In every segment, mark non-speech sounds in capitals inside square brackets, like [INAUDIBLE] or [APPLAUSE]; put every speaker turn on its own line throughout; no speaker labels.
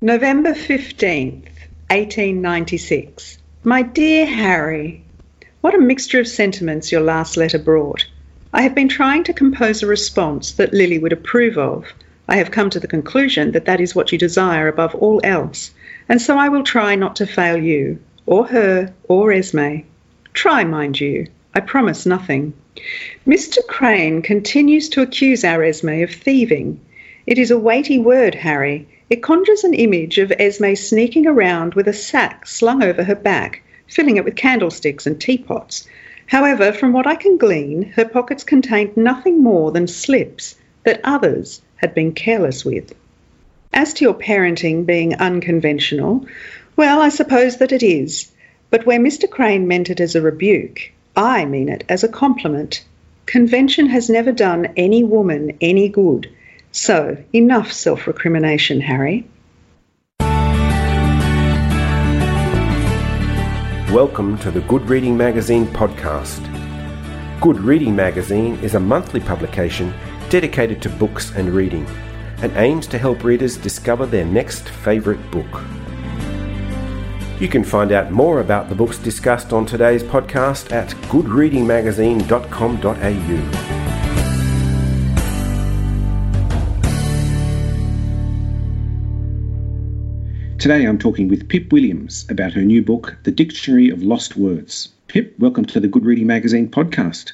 November 15th, 1896. My dear Harry, what a mixture of sentiments your last letter brought. I have been trying to compose a response that Lily would approve of. I have come to the conclusion that that is what you desire above all else, and so I will try not to fail you, or her, or Esme. Try, mind you. I promise nothing. Mr. Crane continues to accuse our Esme of thieving. It is a weighty word, Harry it conjures an image of Esme sneaking around with a sack slung over her back, filling it with candlesticks and teapots. However, from what I can glean, her pockets contained nothing more than slips that others had been careless with. As to your parenting being unconventional, well, I suppose that it is. But where Mr. Crane meant it as a rebuke, I mean it as a compliment. Convention has never done any woman any good so, enough self recrimination, Harry.
Welcome to the Good Reading Magazine podcast. Good Reading Magazine is a monthly publication dedicated to books and reading and aims to help readers discover their next favourite book. You can find out more about the books discussed on today's podcast at goodreadingmagazine.com.au.
Today I'm talking with Pip Williams about her new book, The Dictionary of Lost Words. Pip, welcome to the Good Reading Magazine podcast.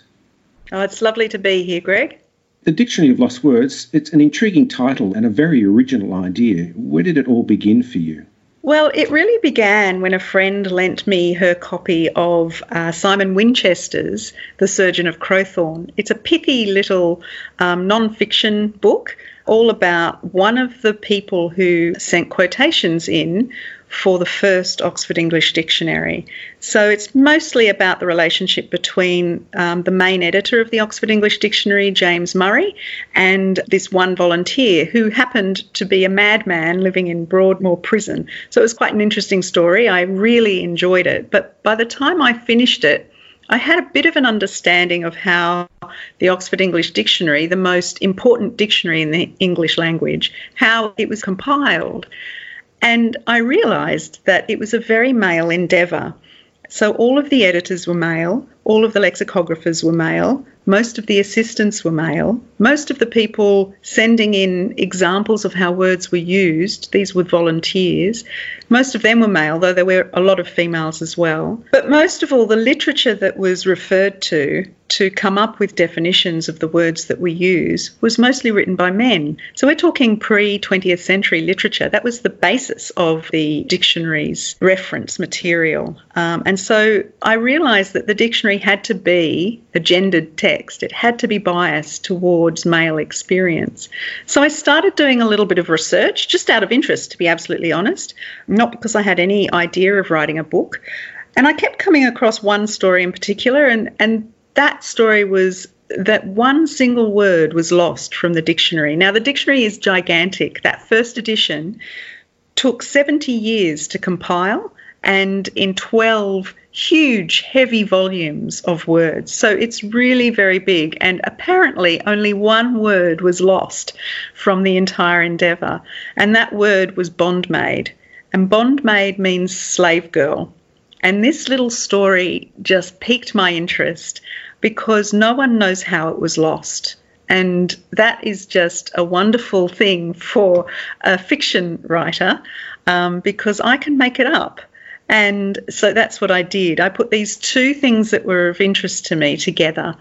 Oh, it's lovely to be here, Greg.
The Dictionary of Lost Words, it's an intriguing title and a very original idea. Where did it all begin for you?
Well, it really began when a friend lent me her copy of uh, Simon Winchester's The Surgeon of Crowthorne. It's a pithy little um, non fiction book all about one of the people who sent quotations in for the first Oxford English Dictionary. So it's mostly about the relationship between um, the main editor of the Oxford English Dictionary, James Murray, and this one volunteer who happened to be a madman living in Broadmoor Prison. So it was quite an interesting story. I really enjoyed it. But by the time I finished it, I had a bit of an understanding of how the Oxford English Dictionary, the most important dictionary in the English language, how it was compiled. And I realised that it was a very male endeavour. So all of the editors were male, all of the lexicographers were male, most of the assistants were male. Most of the people sending in examples of how words were used, these were volunteers. Most of them were male, though there were a lot of females as well. But most of all, the literature that was referred to to come up with definitions of the words that we use was mostly written by men. So we're talking pre 20th century literature. That was the basis of the dictionary's reference material. Um, and so I realised that the dictionary had to be a gendered text, it had to be biased towards male experience. So I started doing a little bit of research just out of interest, to be absolutely honest, not because I had any idea of writing a book. And I kept coming across one story in particular, and, and that story was that one single word was lost from the dictionary. Now, the dictionary is gigantic. That first edition took 70 years to compile and in 12 huge, heavy volumes of words. So it's really very big. And apparently, only one word was lost from the entire endeavour, and that word was bondmaid. And bondmaid means slave girl. And this little story just piqued my interest because no one knows how it was lost. And that is just a wonderful thing for a fiction writer um, because I can make it up. And so that's what I did. I put these two things that were of interest to me together,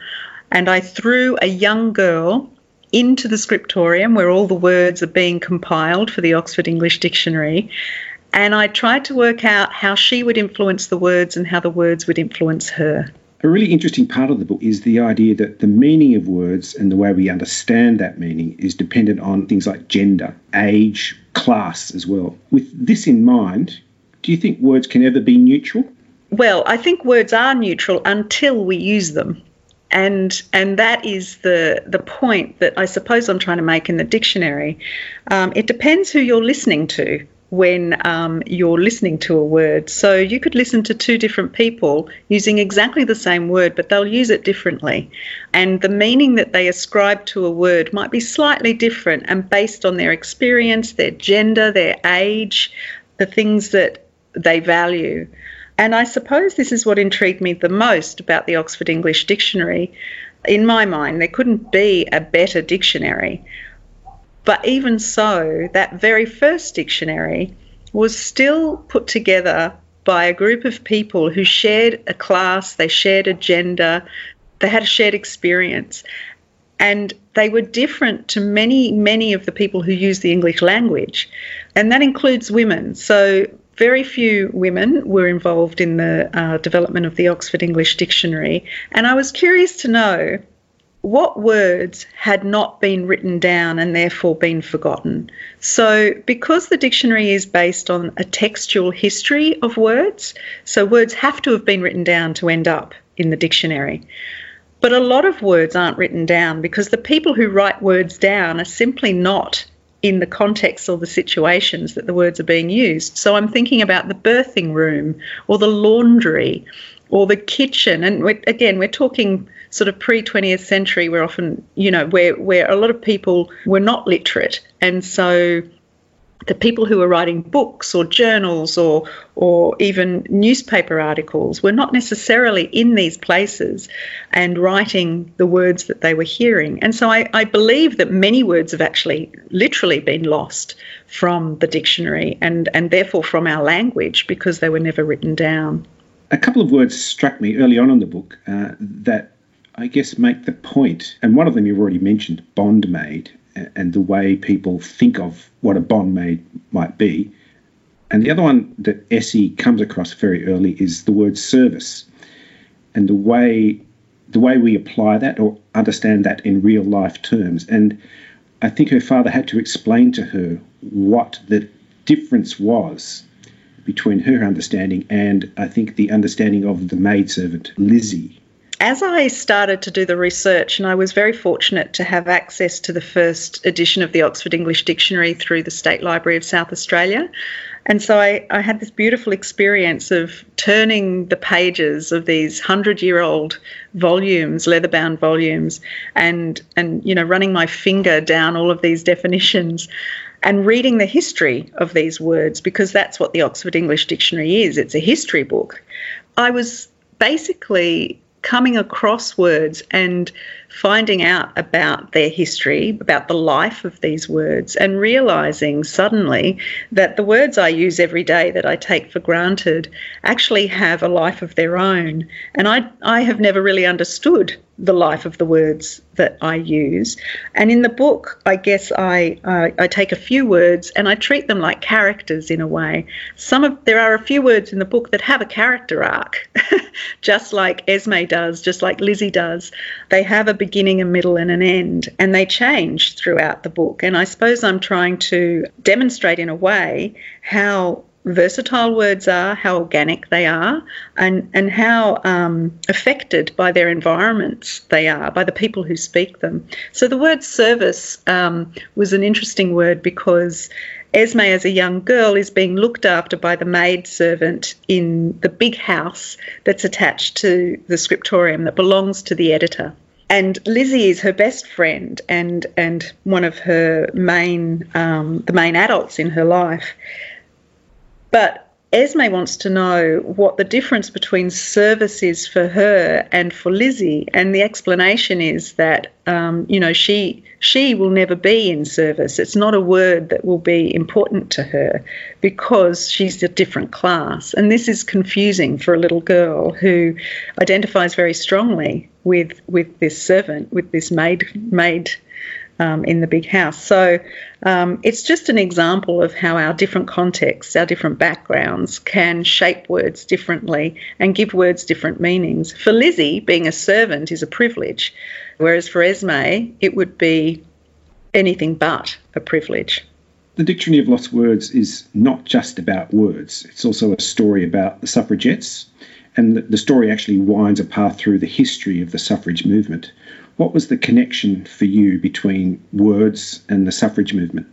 and I threw a young girl into the scriptorium where all the words are being compiled for the Oxford English Dictionary. And I tried to work out how she would influence the words and how the words would influence her.
A really interesting part of the book is the idea that the meaning of words and the way we understand that meaning is dependent on things like gender, age, class as well. With this in mind, do you think words can ever be neutral?
Well, I think words are neutral until we use them. And and that is the the point that I suppose I'm trying to make in the dictionary. Um, it depends who you're listening to when um, you're listening to a word. So you could listen to two different people using exactly the same word, but they'll use it differently. And the meaning that they ascribe to a word might be slightly different and based on their experience, their gender, their age, the things that they value. And I suppose this is what intrigued me the most about the Oxford English Dictionary. In my mind, there couldn't be a better dictionary but even so, that very first dictionary was still put together by a group of people who shared a class, they shared a gender, they had a shared experience. And they were different to many, many of the people who use the English language. And that includes women. So, very few women were involved in the uh, development of the Oxford English Dictionary. And I was curious to know what words had not been written down and therefore been forgotten. So, because the dictionary is based on a textual history of words, so words have to have been written down to end up in the dictionary. But a lot of words aren't written down because the people who write words down are simply not in the context or the situations that the words are being used. So I'm thinking about the birthing room or the laundry or the kitchen. And we're, again, we're talking sort of pre 20th century, where often, you know, where, where a lot of people were not literate. And so the people who were writing books or journals or or even newspaper articles were not necessarily in these places and writing the words that they were hearing. And so I, I believe that many words have actually literally been lost from the dictionary and, and therefore from our language because they were never written down.
A couple of words struck me early on in the book uh, that I guess, make the point, and one of them you've already mentioned, bondmaid, and the way people think of what a bondmaid might be. And the other one that Esme comes across very early is the word service, and the way the way we apply that or understand that in real life terms. And I think her father had to explain to her what the difference was between her understanding and I think the understanding of the maidservant Lizzie
as I started to do the research, and I was very fortunate to have access to the first edition of the Oxford English Dictionary through the State Library of South Australia. And so I, I had this beautiful experience of turning the pages of these hundred year old volumes, leather bound volumes, and, and you know, running my finger down all of these definitions and reading the history of these words because that's what the Oxford English Dictionary is. It's a history book. I was basically coming across words and finding out about their history, about the life of these words, and realizing suddenly that the words I use every day that I take for granted actually have a life of their own. And I, I have never really understood the life of the words that I use. And in the book, I guess I uh, I take a few words and I treat them like characters in a way. Some of there are a few words in the book that have a character arc, [LAUGHS] just like Esme does, just like Lizzie does. They have a beginning, a middle, and an end, and they change throughout the book. And I suppose I'm trying to demonstrate in a way how versatile words are, how organic they are, and, and how um, affected by their environments they are, by the people who speak them. So the word service um, was an interesting word because Esme, as a young girl, is being looked after by the maid servant in the big house that's attached to the scriptorium that belongs to the editor. And Lizzie is her best friend and and one of her main um, the main adults in her life. But Esme wants to know what the difference between service is for her and for Lizzie, and the explanation is that um, you know she she will never be in service. It's not a word that will be important to her because she's a different class, and this is confusing for a little girl who identifies very strongly with with this servant, with this maid maid um, in the big house. So um, it's just an example of how our different contexts, our different backgrounds can shape words differently and give words different meanings. For Lizzie, being a servant is a privilege, whereas for Esme, it would be anything but a privilege.
The Dictionary of Lost Words is not just about words, it's also a story about the suffragettes. And the story actually winds a path through the history of the suffrage movement. What was the connection for you between words and the suffrage movement?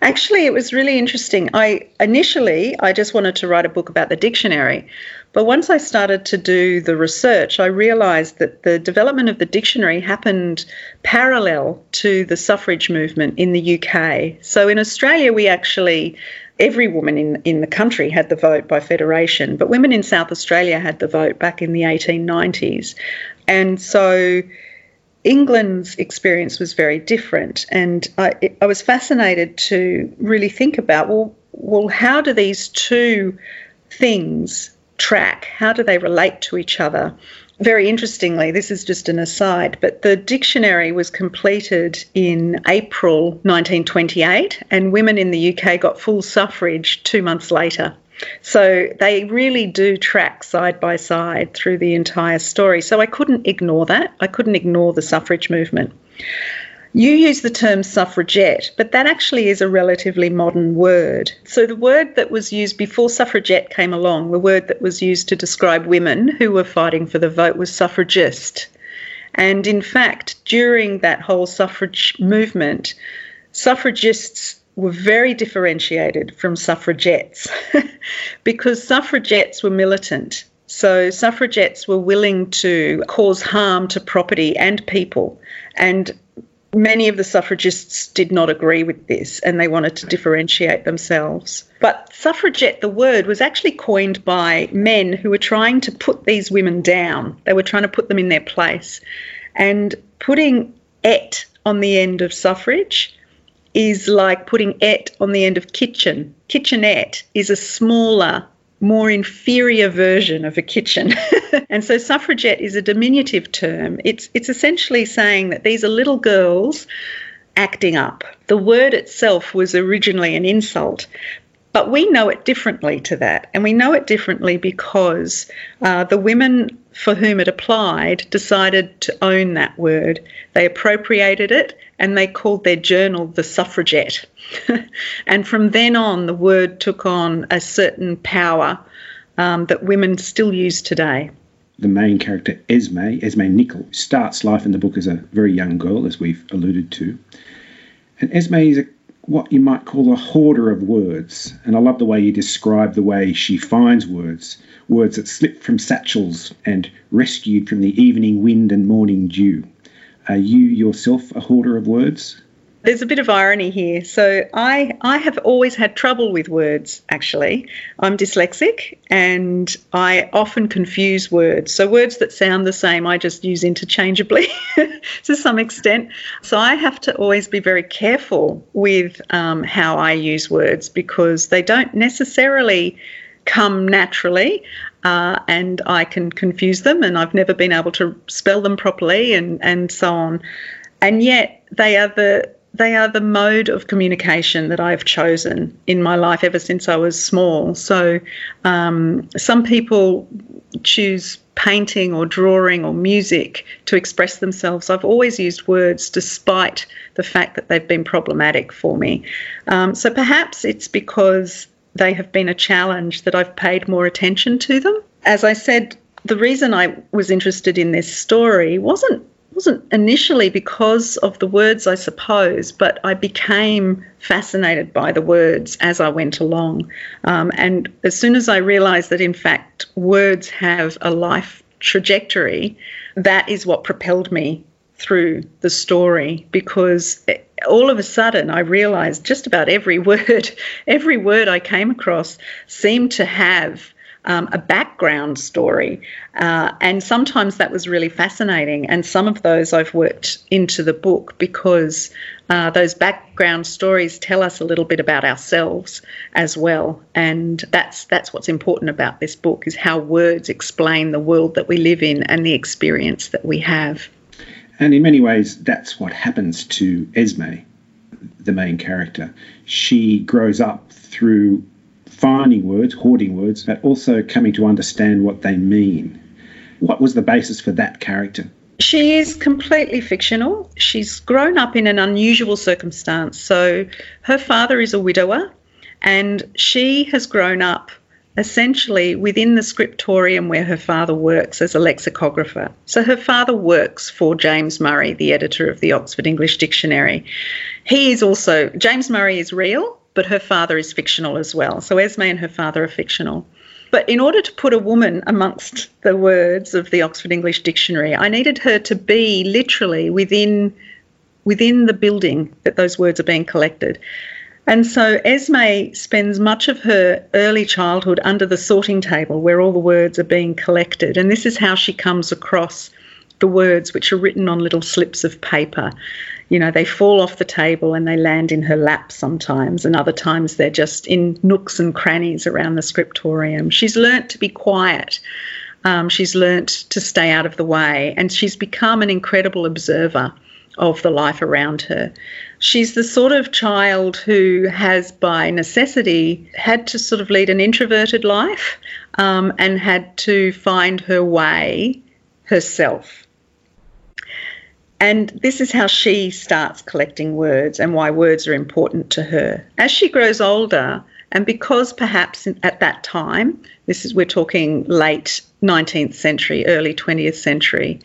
Actually, it was really interesting. I initially I just wanted to write a book about the dictionary, but once I started to do the research, I realized that the development of the dictionary happened parallel to the suffrage movement in the UK. So in Australia, we actually every woman in, in the country had the vote by federation, but women in South Australia had the vote back in the 1890s. And so England's experience was very different, and I, I was fascinated to really think about well, well, how do these two things track? How do they relate to each other? Very interestingly, this is just an aside, but the dictionary was completed in April 1928, and women in the UK got full suffrage two months later. So they really do track side by side through the entire story. So I couldn't ignore that. I couldn't ignore the suffrage movement. You use the term suffragette, but that actually is a relatively modern word. So, the word that was used before suffragette came along, the word that was used to describe women who were fighting for the vote was suffragist. And in fact, during that whole suffrage movement, suffragists were very differentiated from suffragettes [LAUGHS] because suffragettes were militant. So suffragettes were willing to cause harm to property and people. And many of the suffragists did not agree with this and they wanted to differentiate themselves. But suffragette, the word, was actually coined by men who were trying to put these women down. They were trying to put them in their place. And putting et on the end of suffrage is like putting et on the end of kitchen. Kitchenette is a smaller, more inferior version of a kitchen. [LAUGHS] and so suffragette is a diminutive term. It's it's essentially saying that these are little girls acting up. The word itself was originally an insult, but we know it differently to that. And we know it differently because uh, the women for whom it applied decided to own that word. They appropriated it and they called their journal the suffragette. [LAUGHS] and from then on, the word took on a certain power um, that women still use today.
The main character, Esme, Esme Nicoll, starts life in the book as a very young girl, as we've alluded to. And Esme is a, what you might call a hoarder of words. And I love the way you describe the way she finds words words that slip from satchels and rescued from the evening wind and morning dew. Are you yourself a hoarder of words?
There's a bit of irony here. So I I have always had trouble with words actually. I'm dyslexic and I often confuse words. So words that sound the same I just use interchangeably [LAUGHS] to some extent. So I have to always be very careful with um, how I use words because they don't necessarily come naturally uh, and I can confuse them, and I've never been able to spell them properly, and and so on. And yet they are the they are the mode of communication that I've chosen in my life ever since I was small. So um, some people choose painting or drawing or music to express themselves. I've always used words despite the fact that they've been problematic for me. Um, so perhaps it's because they have been a challenge that I've paid more attention to them. As I said, the reason I was interested in this story wasn't wasn't initially because of the words, I suppose, but I became fascinated by the words as I went along. Um, and as soon as I realised that, in fact, words have a life trajectory, that is what propelled me through the story because all of a sudden I realized just about every [LAUGHS] word, every word I came across seemed to have um, a background story. Uh, and sometimes that was really fascinating. And some of those I've worked into the book because uh, those background stories tell us a little bit about ourselves as well. And that's, that's what's important about this book is how words explain the world that we live in and the experience that we have.
And in many ways, that's what happens to Esme, the main character. She grows up through finding words, hoarding words, but also coming to understand what they mean. What was the basis for that character?
She is completely fictional. She's grown up in an unusual circumstance. So her father is a widower, and she has grown up essentially within the scriptorium where her father works as a lexicographer. So her father works for James Murray, the editor of the Oxford English Dictionary. He is also, James Murray is real, but her father is fictional as well. So Esme and her father are fictional. But in order to put a woman amongst the words of the Oxford English Dictionary, I needed her to be literally within within the building that those words are being collected. And so Esme spends much of her early childhood under the sorting table where all the words are being collected. And this is how she comes across the words which are written on little slips of paper. You know, they fall off the table and they land in her lap sometimes, and other times they're just in nooks and crannies around the scriptorium. She's learnt to be quiet. Um, she's learnt to stay out of the way, and she's become an incredible observer of the life around her. She's the sort of child who has, by necessity, had to sort of lead an introverted life um, and had to find her way herself. And this is how she starts collecting words and why words are important to her. As she grows older, and because perhaps at that time, this is we're talking late 19th century, early 20th century,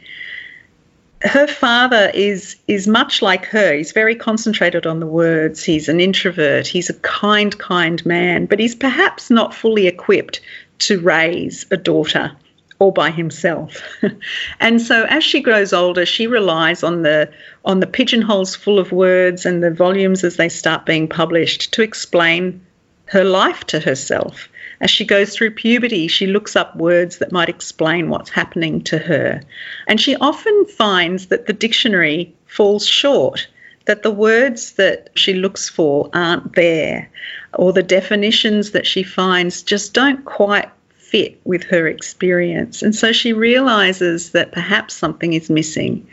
her father is is much like her. He's very concentrated on the words. He's an introvert. He's a kind, kind man, but he's perhaps not fully equipped to raise a daughter all by himself. [LAUGHS] and so as she grows older, she relies on the on the pigeonholes full of words and the volumes as they start being published to explain her life to herself. As she goes through puberty, she looks up words that might explain what's happening to her. And she often finds that the dictionary falls short, that the words that she looks for aren't there, or the definitions that she finds just don't quite fit with her experience. And so she realizes that perhaps something is missing.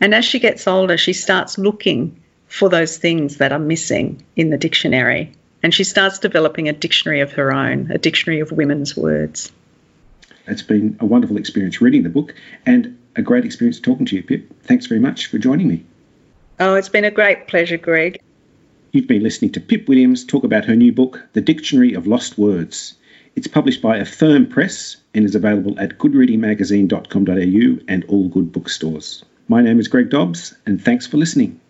And as she gets older, she starts looking for those things that are missing in the dictionary and she starts developing a dictionary of her own, a dictionary of women's words.
It's been a wonderful experience reading the book and a great experience talking to you, Pip. Thanks very much for joining me.
Oh, it's been a great pleasure, Greg.
You've been listening to Pip Williams talk about her new book, The Dictionary of Lost Words. It's published by Affirm Press and is available at goodreadingmagazine.com.au and all good bookstores. My name is Greg Dobbs, and thanks for listening.